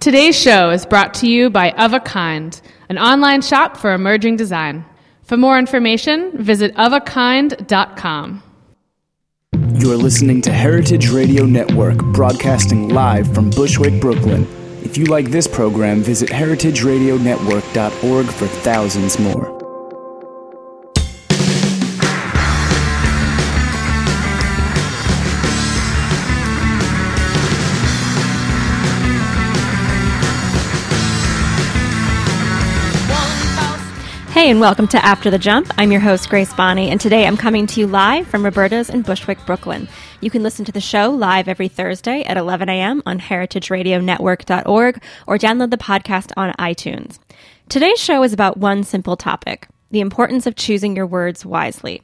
Today's show is brought to you by Of a Kind, an online shop for emerging design. For more information, visit ofakind.com. You're listening to Heritage Radio Network, broadcasting live from Bushwick, Brooklyn. If you like this program, visit heritageradionetwork.org for thousands more. Hey, and welcome to After the Jump. I'm your host, Grace Bonney, and today I'm coming to you live from Roberta's in Bushwick, Brooklyn. You can listen to the show live every Thursday at 11 a.m. on heritageradionetwork.org or download the podcast on iTunes. Today's show is about one simple topic the importance of choosing your words wisely.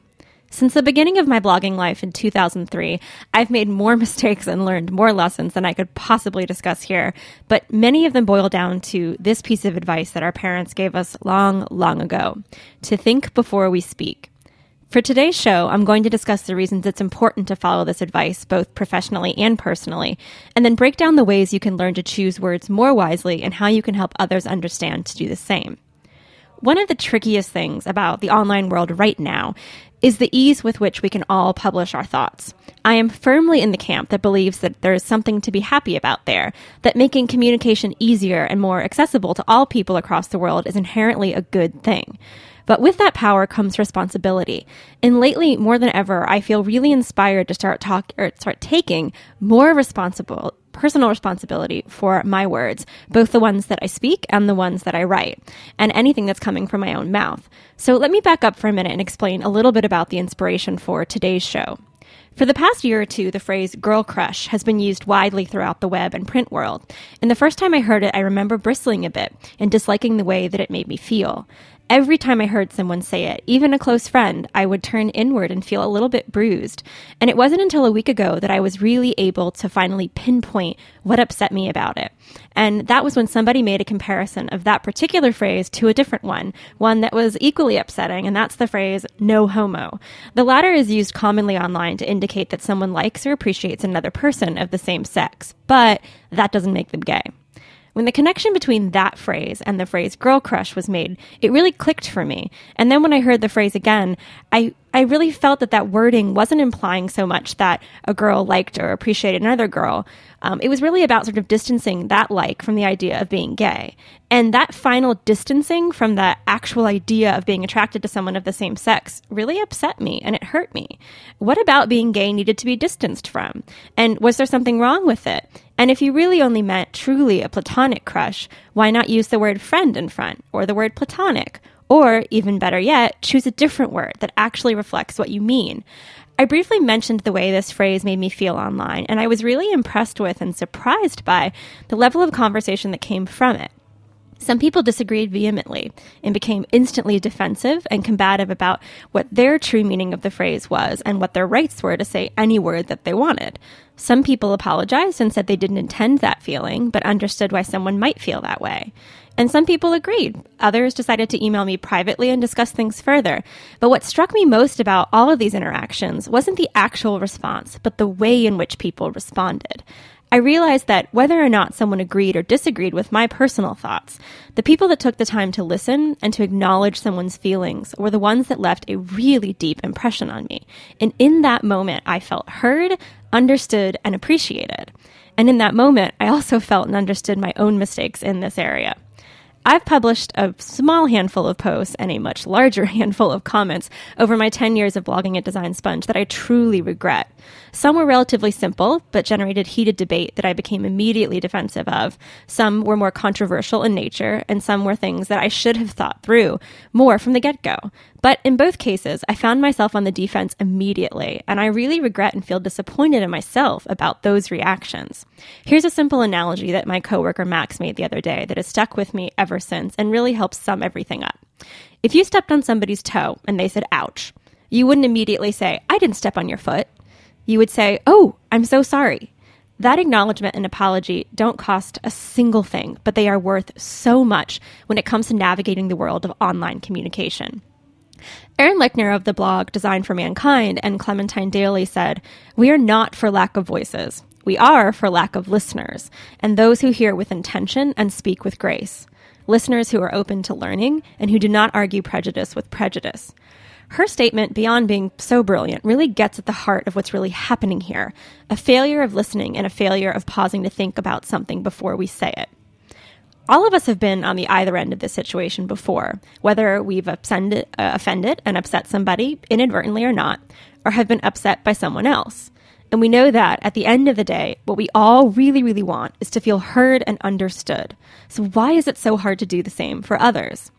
Since the beginning of my blogging life in 2003, I've made more mistakes and learned more lessons than I could possibly discuss here, but many of them boil down to this piece of advice that our parents gave us long, long ago to think before we speak. For today's show, I'm going to discuss the reasons it's important to follow this advice, both professionally and personally, and then break down the ways you can learn to choose words more wisely and how you can help others understand to do the same. One of the trickiest things about the online world right now is the ease with which we can all publish our thoughts. I am firmly in the camp that believes that there is something to be happy about there, that making communication easier and more accessible to all people across the world is inherently a good thing. But with that power comes responsibility. And lately, more than ever, I feel really inspired to start talk or start taking more responsible personal responsibility for my words, both the ones that I speak and the ones that I write, and anything that's coming from my own mouth. So let me back up for a minute and explain a little bit about the inspiration for today's show. For the past year or two, the phrase girl crush has been used widely throughout the web and print world. And the first time I heard it, I remember bristling a bit and disliking the way that it made me feel. Every time I heard someone say it, even a close friend, I would turn inward and feel a little bit bruised. And it wasn't until a week ago that I was really able to finally pinpoint what upset me about it. And that was when somebody made a comparison of that particular phrase to a different one, one that was equally upsetting, and that's the phrase no homo. The latter is used commonly online to indicate that someone likes or appreciates another person of the same sex, but that doesn't make them gay. When the connection between that phrase and the phrase girl crush was made, it really clicked for me. And then when I heard the phrase again, I, I really felt that that wording wasn't implying so much that a girl liked or appreciated another girl. Um, it was really about sort of distancing that like from the idea of being gay. And that final distancing from the actual idea of being attracted to someone of the same sex really upset me and it hurt me. What about being gay needed to be distanced from? And was there something wrong with it? And if you really only meant truly a platonic crush, why not use the word friend in front or the word platonic? Or, even better yet, choose a different word that actually reflects what you mean. I briefly mentioned the way this phrase made me feel online, and I was really impressed with and surprised by the level of conversation that came from it. Some people disagreed vehemently and became instantly defensive and combative about what their true meaning of the phrase was and what their rights were to say any word that they wanted. Some people apologized and said they didn't intend that feeling, but understood why someone might feel that way. And some people agreed. Others decided to email me privately and discuss things further. But what struck me most about all of these interactions wasn't the actual response, but the way in which people responded. I realized that whether or not someone agreed or disagreed with my personal thoughts, the people that took the time to listen and to acknowledge someone's feelings were the ones that left a really deep impression on me. And in that moment, I felt heard, understood, and appreciated. And in that moment, I also felt and understood my own mistakes in this area. I've published a small handful of posts and a much larger handful of comments over my 10 years of blogging at Design Sponge that I truly regret. Some were relatively simple, but generated heated debate that I became immediately defensive of. Some were more controversial in nature, and some were things that I should have thought through more from the get go. But in both cases, I found myself on the defense immediately, and I really regret and feel disappointed in myself about those reactions. Here's a simple analogy that my coworker Max made the other day that has stuck with me ever since and really helps sum everything up. If you stepped on somebody's toe and they said, ouch, you wouldn't immediately say, I didn't step on your foot. You would say, oh, I'm so sorry. That acknowledgement and apology don't cost a single thing, but they are worth so much when it comes to navigating the world of online communication. Erin Loechner of the blog Design for Mankind and Clementine Daily said, We are not for lack of voices. We are for lack of listeners, and those who hear with intention and speak with grace. Listeners who are open to learning and who do not argue prejudice with prejudice. Her statement, beyond being so brilliant, really gets at the heart of what's really happening here a failure of listening and a failure of pausing to think about something before we say it. All of us have been on the either end of this situation before, whether we've offended, uh, offended and upset somebody inadvertently or not, or have been upset by someone else. And we know that at the end of the day, what we all really, really want is to feel heard and understood. So, why is it so hard to do the same for others?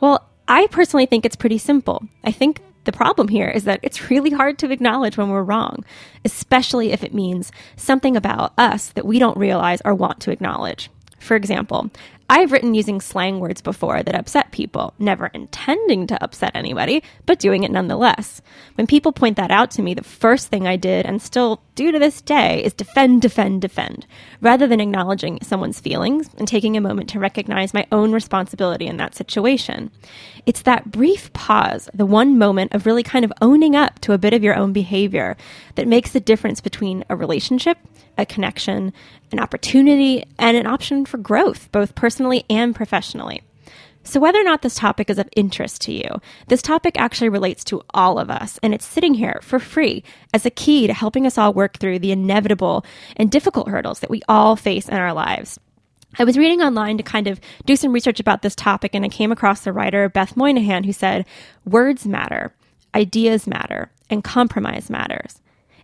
Well, I personally think it's pretty simple. I think the problem here is that it's really hard to acknowledge when we're wrong, especially if it means something about us that we don't realize or want to acknowledge. For example, I've written using slang words before that upset people, never intending to upset anybody, but doing it nonetheless. When people point that out to me, the first thing I did, and still do to this day, is defend, defend, defend, rather than acknowledging someone's feelings and taking a moment to recognize my own responsibility in that situation. It's that brief pause, the one moment of really kind of owning up to a bit of your own behavior that makes the difference between a relationship a connection, an opportunity, and an option for growth, both personally and professionally. So, whether or not this topic is of interest to you, this topic actually relates to all of us, and it's sitting here for free as a key to helping us all work through the inevitable and difficult hurdles that we all face in our lives. I was reading online to kind of do some research about this topic, and I came across the writer Beth Moynihan who said, Words matter, ideas matter, and compromise matters.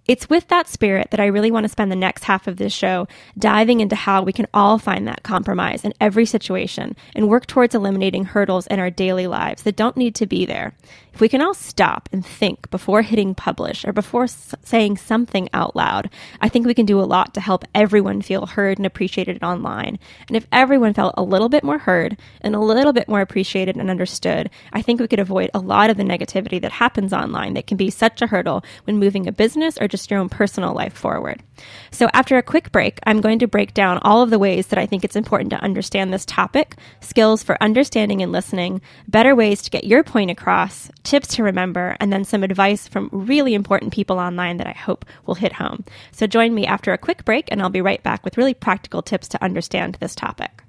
It's with that spirit that I really want to spend the next half of this show diving into how we can all find that compromise in every situation and work towards eliminating hurdles in our daily lives that don't need to be there. If we can all stop and think before hitting publish or before s- saying something out loud, I think we can do a lot to help everyone feel heard and appreciated online. And if everyone felt a little bit more heard and a little bit more appreciated and understood, I think we could avoid a lot of the negativity that happens online that can be such a hurdle when moving a business or just your own personal life forward. So after a quick break, I'm going to break down all of the ways that I think it's important to understand this topic, skills for understanding and listening, better ways to get your point across, tips to remember, and then some advice from really important people online that I hope will hit home. So join me after a quick break, and I'll be right back with really practical tips to understand this topic.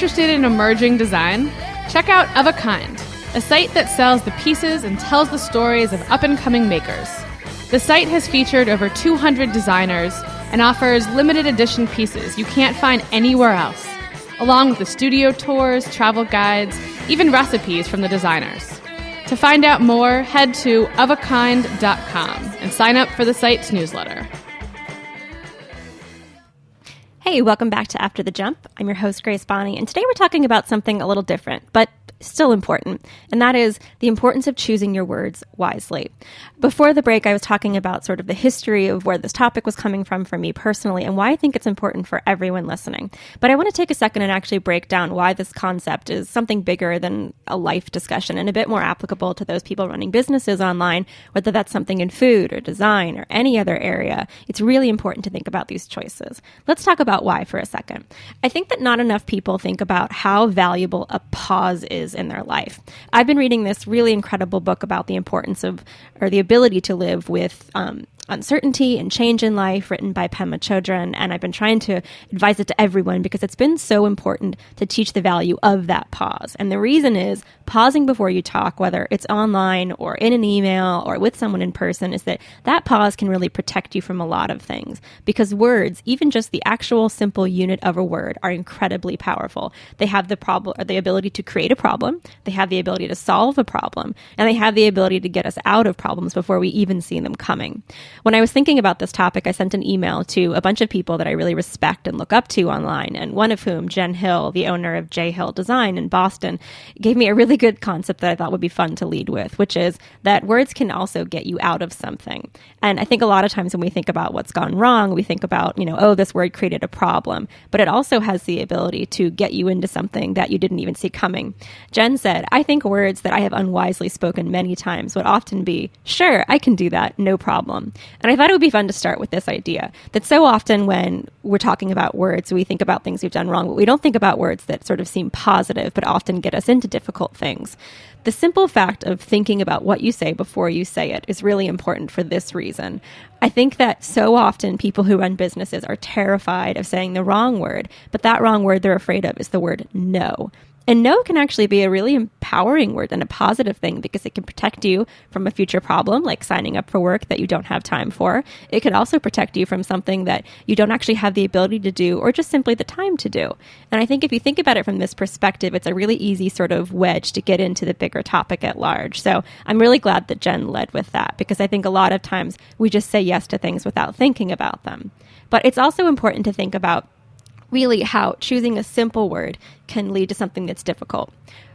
Interested in emerging design? Check out Of a Kind, a site that sells the pieces and tells the stories of up and coming makers. The site has featured over 200 designers and offers limited edition pieces you can't find anywhere else, along with the studio tours, travel guides, even recipes from the designers. To find out more, head to ofakind.com and sign up for the site's newsletter. Hey, welcome back to After the Jump. I'm your host, Grace Bonney, and today we're talking about something a little different, but still important, and that is the importance of choosing your words wisely. Before the break, I was talking about sort of the history of where this topic was coming from for me personally and why I think it's important for everyone listening. But I want to take a second and actually break down why this concept is something bigger than a life discussion and a bit more applicable to those people running businesses online, whether that's something in food or design or any other area. It's really important to think about these choices. Let's talk about why for a second. I think that not enough people think about how valuable a pause is in their life. I've been reading this really incredible book about the importance of, or the ability to live with um, uncertainty and change in life, written by Pema Chodron. And I've been trying to advise it to everyone because it's been so important to teach the value of that pause. And the reason is pausing before you talk, whether it's online or in an email or with someone in person, is that that pause can really protect you from a lot of things because words, even just the actual simple unit of a word, are incredibly powerful. They have the problem or the ability to create a problem, they have the ability to solve a problem, and they have the ability to get us out of problems before we even see them coming. When I was thinking about this topic, I sent an email to a bunch of people that I really respect and look up to online, and one of whom, Jen Hill, the owner of J Hill Design in Boston, gave me a really good concept that I thought would be fun to lead with, which is that words can also get you out of something. And I think a lot of times when we think about what's gone wrong, we think about, you know, oh, this word created a problem, but it also has the ability to get you into something that you didn't even see coming. Jen said, I think words that I have unwisely spoken many times would often be, sure, I can do that, no problem. And I thought it would be fun to start with this idea that so often when we're talking about words, we think about things we've done wrong, but we don't think about words that sort of seem positive, but often get us into difficult things. The simple fact of thinking about what you say before you say it is really important for this reason. I think that so often people who run businesses are terrified of saying the wrong word, but that wrong word they're afraid of is the word no. And no can actually be a really empowering word and a positive thing because it can protect you from a future problem, like signing up for work that you don't have time for. It could also protect you from something that you don't actually have the ability to do or just simply the time to do. And I think if you think about it from this perspective, it's a really easy sort of wedge to get into the bigger topic at large. So I'm really glad that Jen led with that because I think a lot of times we just say yes to things without thinking about them. But it's also important to think about really how choosing a simple word can lead to something that's difficult.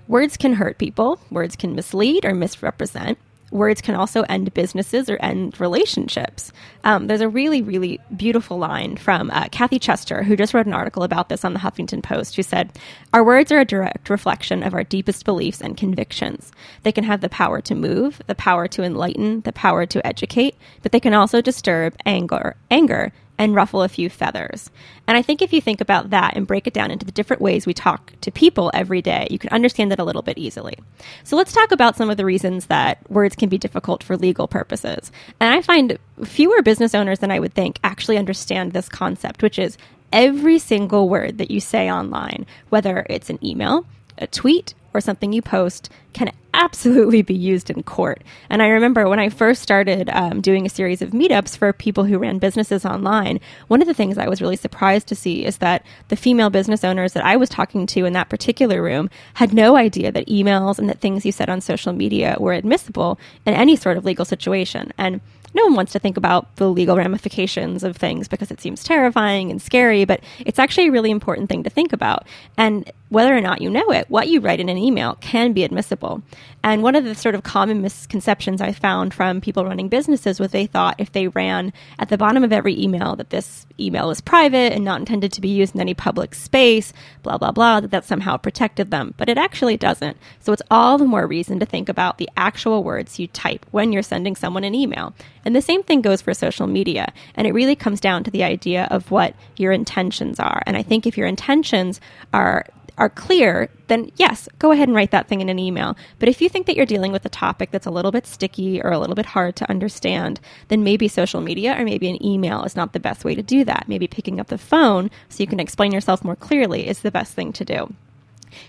Words can hurt people, words can mislead or misrepresent. Words can also end businesses or end relationships. Um, there's a really, really beautiful line from uh, Kathy Chester, who just wrote an article about this on the Huffington Post, who said, Our words are a direct reflection of our deepest beliefs and convictions. They can have the power to move, the power to enlighten, the power to educate, but they can also disturb, anger, anger, and ruffle a few feathers. And I think if you think about that and break it down into the different ways we talk to people every day, you can understand it a little bit easily. So let's talk about some of the reasons that words can be difficult for legal purposes. And I find fewer business owners than I would think actually understand this concept, which is every single word that you say online, whether it's an email, a tweet, or something you post can absolutely be used in court. And I remember when I first started um, doing a series of meetups for people who ran businesses online, one of the things I was really surprised to see is that the female business owners that I was talking to in that particular room had no idea that emails and that things you said on social media were admissible in any sort of legal situation. And no one wants to think about the legal ramifications of things because it seems terrifying and scary, but it's actually a really important thing to think about. And whether or not you know it, what you write in an email can be admissible. And one of the sort of common misconceptions I found from people running businesses was they thought if they ran at the bottom of every email that this email is private and not intended to be used in any public space, blah, blah, blah, that that somehow protected them. But it actually doesn't. So it's all the more reason to think about the actual words you type when you're sending someone an email. And the same thing goes for social media. And it really comes down to the idea of what your intentions are. And I think if your intentions are are clear, then yes, go ahead and write that thing in an email. But if you think that you're dealing with a topic that's a little bit sticky or a little bit hard to understand, then maybe social media or maybe an email is not the best way to do that. Maybe picking up the phone so you can explain yourself more clearly is the best thing to do.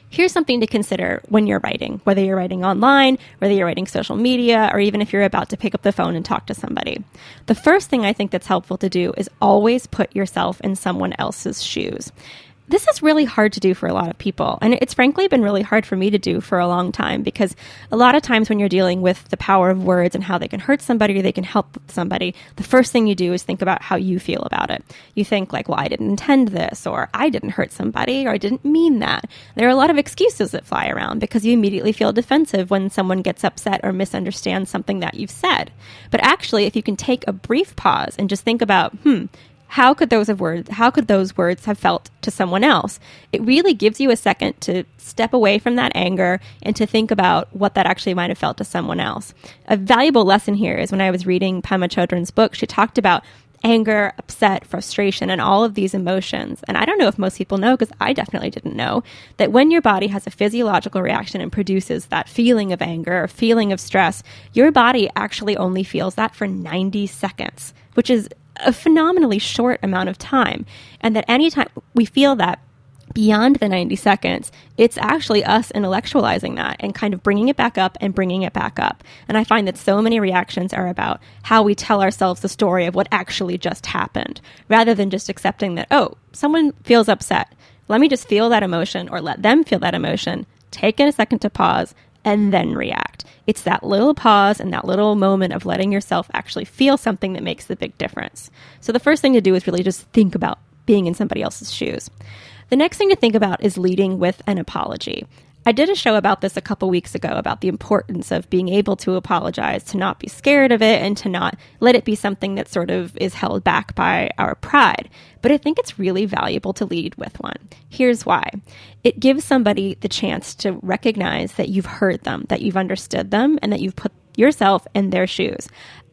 Here's something to consider when you're writing, whether you're writing online, whether you're writing social media, or even if you're about to pick up the phone and talk to somebody. The first thing I think that's helpful to do is always put yourself in someone else's shoes this is really hard to do for a lot of people. And it's frankly been really hard for me to do for a long time because a lot of times when you're dealing with the power of words and how they can hurt somebody or they can help somebody, the first thing you do is think about how you feel about it. You think, like, well, I didn't intend this, or I didn't hurt somebody, or I didn't mean that. There are a lot of excuses that fly around because you immediately feel defensive when someone gets upset or misunderstands something that you've said. But actually, if you can take a brief pause and just think about, hmm, how could those have words how could those words have felt to someone else? It really gives you a second to step away from that anger and to think about what that actually might have felt to someone else. A valuable lesson here is when i was reading pema chodron's book she talked about anger upset frustration and all of these emotions. And i don't know if most people know because i definitely didn't know that when your body has a physiological reaction and produces that feeling of anger or feeling of stress your body actually only feels that for 90 seconds which is a phenomenally short amount of time. And that anytime we feel that beyond the 90 seconds, it's actually us intellectualizing that and kind of bringing it back up and bringing it back up. And I find that so many reactions are about how we tell ourselves the story of what actually just happened, rather than just accepting that, oh, someone feels upset. Let me just feel that emotion or let them feel that emotion. Take a second to pause and then react. It's that little pause and that little moment of letting yourself actually feel something that makes the big difference. So the first thing to do is really just think about being in somebody else's shoes. The next thing to think about is leading with an apology. I did a show about this a couple weeks ago about the importance of being able to apologize, to not be scared of it, and to not let it be something that sort of is held back by our pride. But I think it's really valuable to lead with one. Here's why it gives somebody the chance to recognize that you've heard them, that you've understood them, and that you've put yourself in their shoes.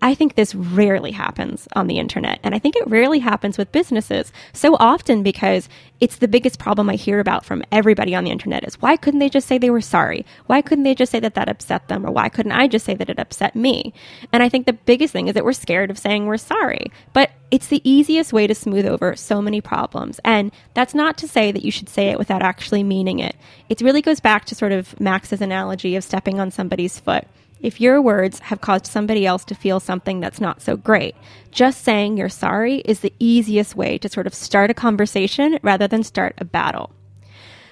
I think this rarely happens on the internet. And I think it rarely happens with businesses so often because it's the biggest problem I hear about from everybody on the internet is why couldn't they just say they were sorry? Why couldn't they just say that that upset them? Or why couldn't I just say that it upset me? And I think the biggest thing is that we're scared of saying we're sorry. But it's the easiest way to smooth over so many problems. And that's not to say that you should say it without actually meaning it. It really goes back to sort of Max's analogy of stepping on somebody's foot if your words have caused somebody else to feel something that's not so great. Just saying you're sorry is the easiest way to sort of start a conversation rather than start a battle.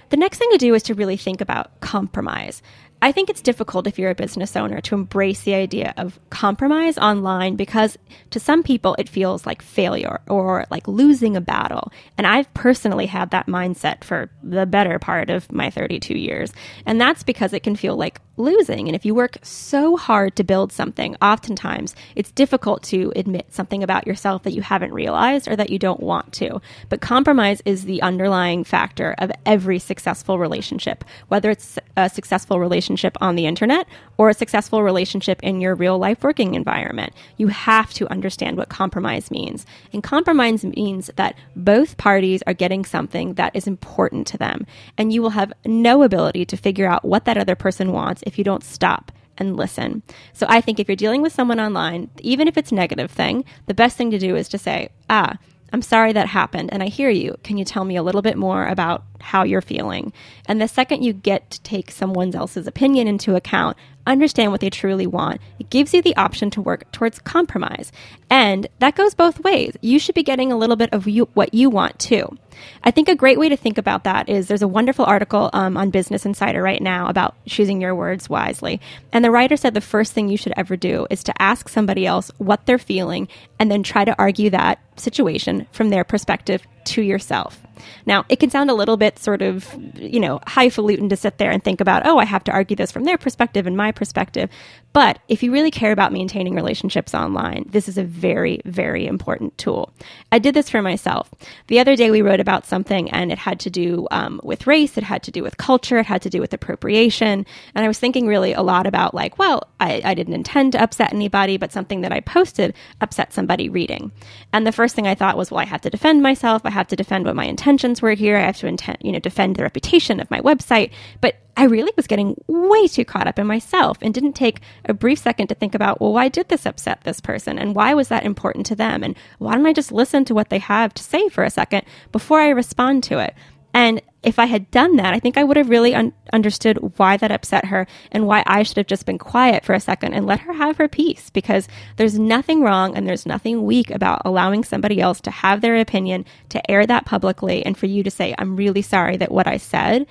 The next thing to do is to really think about compromise. I think it's difficult if you're a business owner to embrace the idea of compromise online because to some people it feels like failure or like losing a battle. And I've personally had that mindset for the better part of my 32 years. And that's because it can feel like losing. And if you work so hard to build something, oftentimes it's difficult to admit something about yourself that you haven't realized or that you don't want to. But compromise is the underlying factor of every successful relationship, whether it's a successful relationship on the internet or a successful relationship in your real life working environment. You have to understand what compromise means. And compromise means that both parties are getting something that is important to them. And you will have no ability to figure out what that other person wants if you don't stop and listen. So I think if you're dealing with someone online, even if it's a negative thing, the best thing to do is to say, ah, I'm sorry that happened and I hear you. Can you tell me a little bit more about how you're feeling? And the second you get to take someone else's opinion into account, understand what they truly want. It gives you the option to work towards compromise. And that goes both ways. You should be getting a little bit of you, what you want too. I think a great way to think about that is there's a wonderful article um, on Business Insider right now about choosing your words wisely. And the writer said the first thing you should ever do is to ask somebody else what they're feeling and then try to argue that situation from their perspective to yourself. Now, it can sound a little bit sort of, you know, highfalutin to sit there and think about, oh, I have to argue this from their perspective and my perspective. But if you really care about maintaining relationships online, this is a very, very important tool. I did this for myself. The other day we wrote about something and it had to do um, with race, it had to do with culture, it had to do with appropriation. And I was thinking really a lot about, like, well, I, I didn't intend to upset anybody, but something that I posted upset somebody reading. And the first thing I thought was, well, I have to defend myself. I have to defend what my intentions were here. I have to intend, you know, defend the reputation of my website. But I really was getting way too caught up in myself and didn't take a brief second to think about, well, why did this upset this person? And why was that important to them? And why don't I just listen to what they have to say for a second before I respond to it? And if I had done that, I think I would have really un- understood why that upset her and why I should have just been quiet for a second and let her have her peace because there's nothing wrong and there's nothing weak about allowing somebody else to have their opinion, to air that publicly, and for you to say, I'm really sorry that what I said,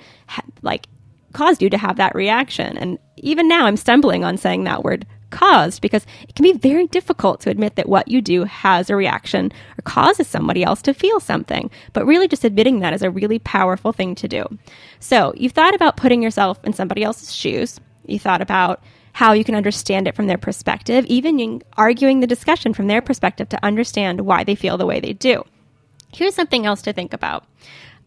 like, caused you to have that reaction. And even now, I'm stumbling on saying that word caused because it can be very difficult to admit that what you do has a reaction or causes somebody else to feel something. But really, just admitting that is a really powerful thing to do. So, you've thought about putting yourself in somebody else's shoes. You thought about how you can understand it from their perspective, even arguing the discussion from their perspective to understand why they feel the way they do. Here's something else to think about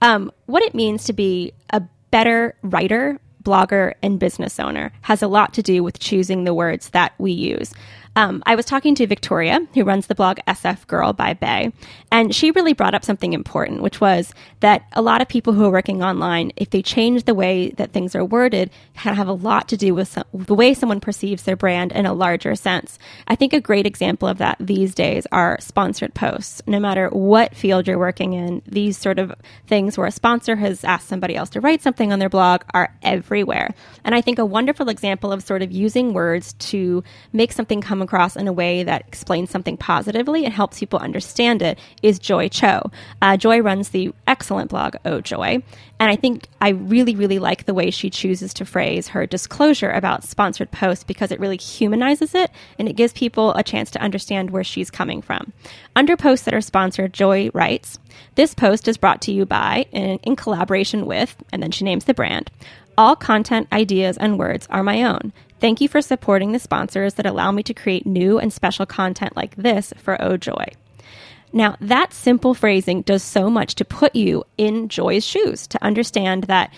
um, what it means to be a better writer, blogger, and business owner has a lot to do with choosing the words that we use. Um, I was talking to Victoria, who runs the blog SF Girl by Bay, and she really brought up something important, which was that a lot of people who are working online, if they change the way that things are worded, can have a lot to do with some, the way someone perceives their brand in a larger sense. I think a great example of that these days are sponsored posts. No matter what field you're working in, these sort of things where a sponsor has asked somebody else to write something on their blog are everywhere. And I think a wonderful example of sort of using words to make something come across in a way that explains something positively and helps people understand it is Joy Cho. Uh, Joy runs the excellent blog Oh Joy, and I think I really, really like the way she chooses to phrase her disclosure about sponsored posts because it really humanizes it and it gives people a chance to understand where she's coming from. Under posts that are sponsored, Joy writes, This post is brought to you by, in, in collaboration with, and then she names the brand. All content, ideas, and words are my own. Thank you for supporting the sponsors that allow me to create new and special content like this for Oh Joy. Now, that simple phrasing does so much to put you in Joy's shoes, to understand that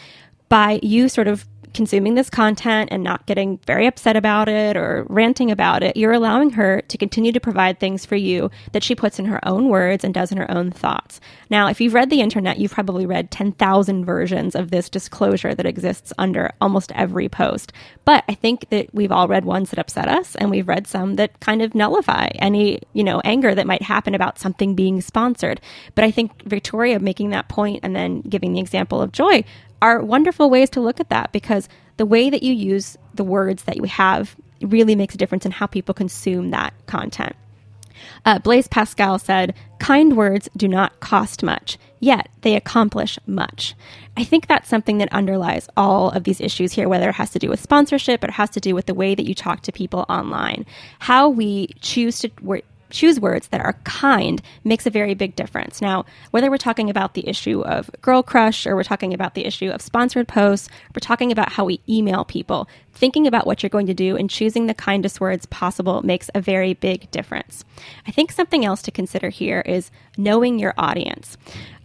by you sort of consuming this content and not getting very upset about it or ranting about it, you're allowing her to continue to provide things for you that she puts in her own words and does in her own thoughts. Now, if you've read the internet, you've probably read 10,000 versions of this disclosure that exists under almost every post. But I think that we've all read ones that upset us and we've read some that kind of nullify any, you know, anger that might happen about something being sponsored. But I think Victoria making that point and then giving the example of joy are wonderful ways to look at that because the way that you use the words that you have really makes a difference in how people consume that content. Uh, Blaise Pascal said, Kind words do not cost much, yet they accomplish much. I think that's something that underlies all of these issues here, whether it has to do with sponsorship or it has to do with the way that you talk to people online. How we choose to choose words that are kind makes a very big difference. Now, whether we're talking about the issue of girl crush or we're talking about the issue of sponsored posts, we're talking about how we email people, thinking about what you're going to do and choosing the kindest words possible makes a very big difference. I think something else to consider here is knowing your audience.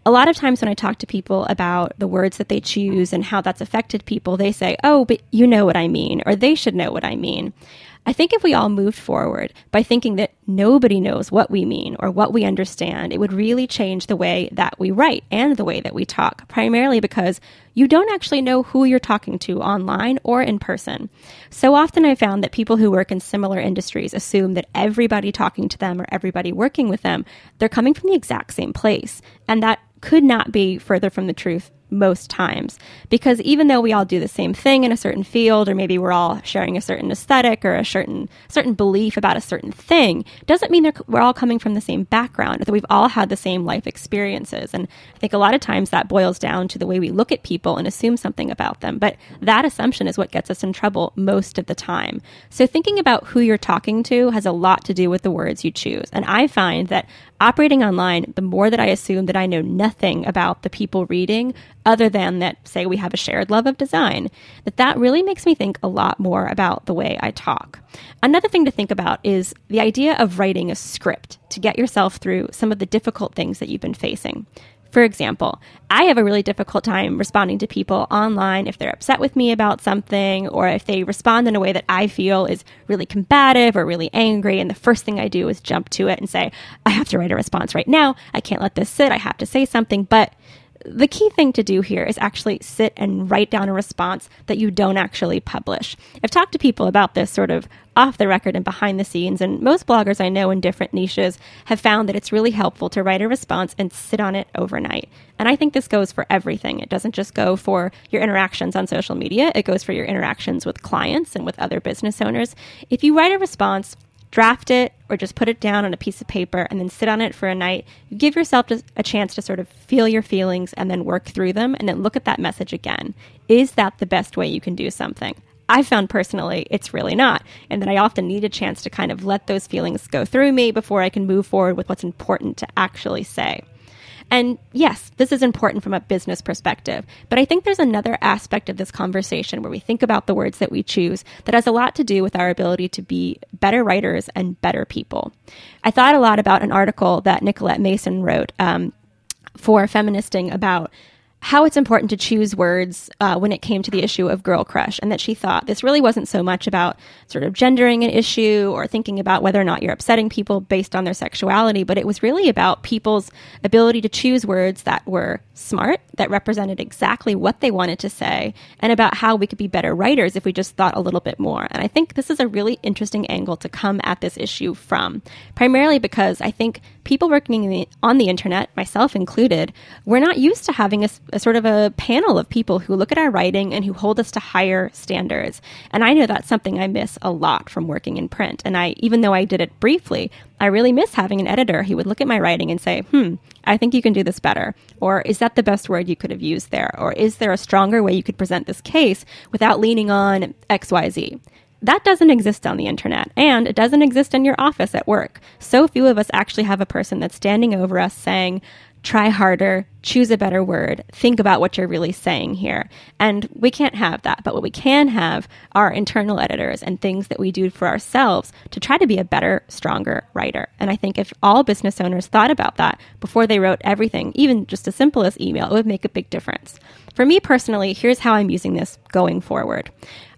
A lot of times when I talk to people about the words that they choose and how that's affected people, they say, Oh, but you know what I mean, or they should know what I mean. I think if we all moved forward by thinking that nobody knows what we mean or what we understand, it would really change the way that we write and the way that we talk, primarily because you don't actually know who you're talking to online or in person. So often I found that people who work in similar industries assume that everybody talking to them or everybody working with them, they're coming from the exact same place. And that could not be further from the truth most times. Because even though we all do the same thing in a certain field, or maybe we're all sharing a certain aesthetic or a certain certain belief about a certain thing, doesn't mean we're all coming from the same background, that we've all had the same life experiences. And I think a lot of times that boils down to the way we look at people and assume something about them. But that assumption is what gets us in trouble most of the time. So thinking about who you're talking to has a lot to do with the words you choose. And I find that operating online, the more that I assume that I know nothing about the people reading, other than that, say we have a shared love of design, that that really makes me think a lot more about the way I talk. Another thing to think about is the idea of writing a script to get yourself through some of the difficult things that you've been facing. For example, I have a really difficult time responding to people online if they're upset with me about something or if they respond in a way that I feel is really combative or really angry. And the first thing I do is jump to it and say, I have to write a response right now. I can't let this sit. I have to say something. But the key thing to do here is actually sit and write down a response that you don't actually publish. I've talked to people about this sort of off the record and behind the scenes, and most bloggers I know in different niches have found that it's really helpful to write a response and sit on it overnight. And I think this goes for everything. It doesn't just go for your interactions on social media, it goes for your interactions with clients and with other business owners. If you write a response, draft it or just put it down on a piece of paper and then sit on it for a night. You give yourself a chance to sort of feel your feelings and then work through them and then look at that message again. Is that the best way you can do something? I found personally it's really not. And that I often need a chance to kind of let those feelings go through me before I can move forward with what's important to actually say. And yes, this is important from a business perspective, but I think there's another aspect of this conversation where we think about the words that we choose that has a lot to do with our ability to be better writers and better people. I thought a lot about an article that Nicolette Mason wrote um, for Feministing about how it's important to choose words uh, when it came to the issue of girl crush, and that she thought this really wasn't so much about sort of gendering an issue or thinking about whether or not you're upsetting people based on their sexuality, but it was really about people's ability to choose words that were smart, that represented exactly what they wanted to say, and about how we could be better writers if we just thought a little bit more. And I think this is a really interesting angle to come at this issue from, primarily because I think people working on the internet, myself included, we're not used to having a, a, sort of a panel of people who look at our writing and who hold us to higher standards. And I know that's something I miss a lot from working in print. And I, even though I did it briefly, I really miss having an editor who would look at my writing and say, hmm, I think you can do this better. Or is that the best word you could have used there? Or is there a stronger way you could present this case without leaning on XYZ? That doesn't exist on the internet, and it doesn't exist in your office at work. So few of us actually have a person that's standing over us saying, try harder, choose a better word, think about what you're really saying here. And we can't have that. But what we can have are internal editors and things that we do for ourselves to try to be a better, stronger writer. And I think if all business owners thought about that before they wrote everything, even just as simple as email, it would make a big difference. For me personally, here's how I'm using this going forward.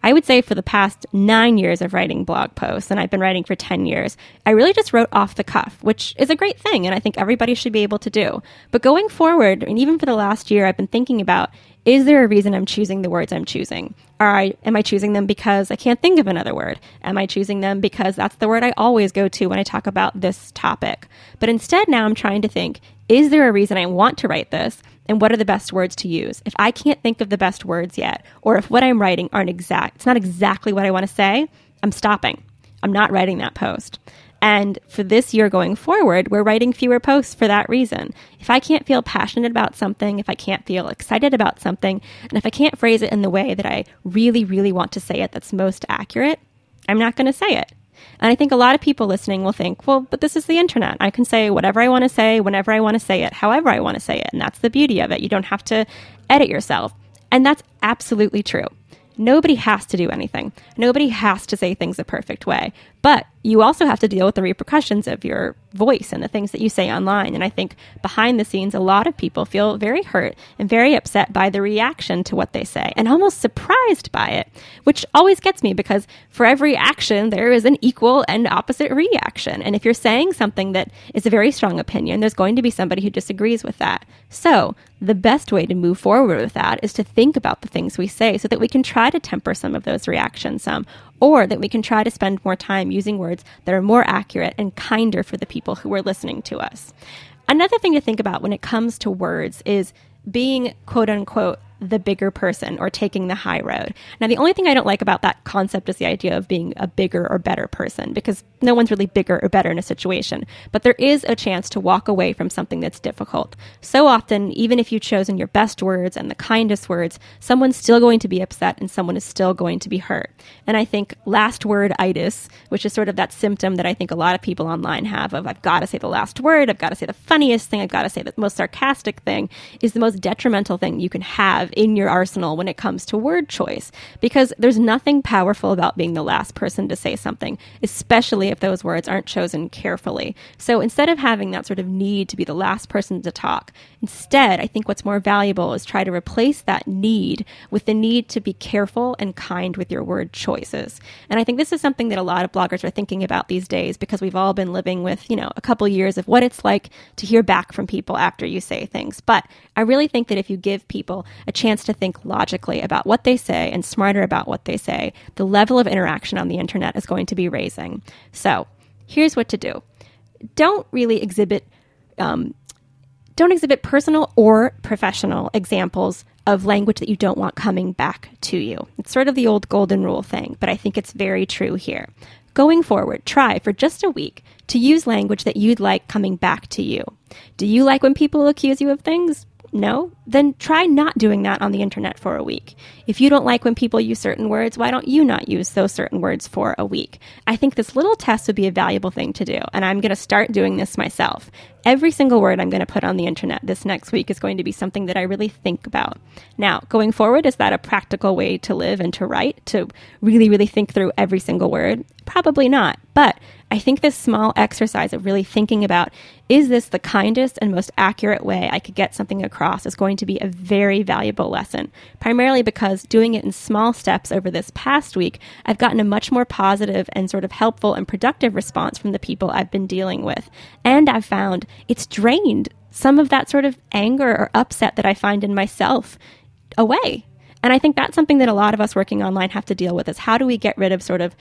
I would say for the past nine years of writing blog posts, and I've been writing for 10 years, I really just wrote off the cuff, which is a great thing, and I think everybody should be able to do. But going forward, and even for the last year, I've been thinking about is there a reason I'm choosing the words I'm choosing? I, am I choosing them because I can't think of another word? Am I choosing them because that's the word I always go to when I talk about this topic? But instead, now I'm trying to think is there a reason I want to write this? And what are the best words to use? If I can't think of the best words yet, or if what I'm writing aren't exact, it's not exactly what I want to say, I'm stopping. I'm not writing that post. And for this year going forward, we're writing fewer posts for that reason. If I can't feel passionate about something, if I can't feel excited about something, and if I can't phrase it in the way that I really, really want to say it that's most accurate, I'm not going to say it. And I think a lot of people listening will think, well, but this is the internet. I can say whatever I want to say, whenever I want to say it, however I want to say it. And that's the beauty of it. You don't have to edit yourself. And that's absolutely true. Nobody has to do anything. Nobody has to say things a perfect way. But you also have to deal with the repercussions of your voice and the things that you say online. And I think behind the scenes, a lot of people feel very hurt and very upset by the reaction to what they say and almost surprised by it, which always gets me because for every action, there is an equal and opposite reaction. And if you're saying something that is a very strong opinion, there's going to be somebody who disagrees with that. So the best way to move forward with that is to think about the things we say so that we can try to temper some of those reactions some or that we can try to spend more time using words that are more accurate and kinder for the people who are listening to us. Another thing to think about when it comes to words is being quote unquote the bigger person or taking the high road. Now, the only thing I don't like about that concept is the idea of being a bigger or better person because no one's really bigger or better in a situation. But there is a chance to walk away from something that's difficult. So often, even if you've chosen your best words and the kindest words, someone's still going to be upset and someone is still going to be hurt. And I think last word itis, which is sort of that symptom that I think a lot of people online have of I've got to say the last word, I've got to say the funniest thing, I've got to say the most sarcastic thing, is the most detrimental thing you can have in your arsenal when it comes to word choice because there's nothing powerful about being the last person to say something, especially if those words aren't chosen carefully. So instead of having that sort of need to be the last person to talk, instead, I think what's more valuable is try to replace that need with the need to be careful and kind with your word choices. And I think this is something that a lot of bloggers are thinking about these days because we've all been living with, you know, a couple years of what it's like to hear back from people after you say things. But I really think that if you give people a chance to think logically about what they say and smarter about what they say, the level of interaction on the internet is going to be raising. So here's what to do. Don't really exhibit, um, don't exhibit personal or professional examples of language that you don't want coming back to you. It's sort of the old golden rule thing, but I think it's very true here. Going forward, try for just a week to use language that you'd like coming back to you. Do you like when people accuse you of things? No? Then try not doing that on the internet for a week. If you don't like when people use certain words, why don't you not use those certain words for a week? I think this little test would be a valuable thing to do, and I'm going to start doing this myself. Every single word I'm going to put on the internet this next week is going to be something that I really think about. Now, going forward, is that a practical way to live and to write, to really, really think through every single word? Probably not. But I think this small exercise of really thinking about is this the kindest and most accurate way I could get something across is going to be a very valuable lesson, primarily because doing it in small steps over this past week, I've gotten a much more positive and sort of helpful and productive response from the people I've been dealing with. And I've found it's drained some of that sort of anger or upset that I find in myself away. And I think that's something that a lot of us working online have to deal with is how do we get rid of sort of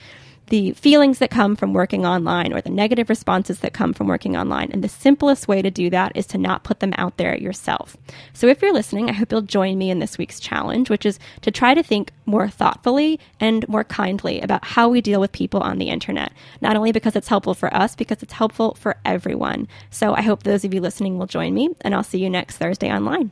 the feelings that come from working online or the negative responses that come from working online. And the simplest way to do that is to not put them out there yourself. So if you're listening, I hope you'll join me in this week's challenge, which is to try to think more thoughtfully and more kindly about how we deal with people on the internet. Not only because it's helpful for us, because it's helpful for everyone. So I hope those of you listening will join me, and I'll see you next Thursday online.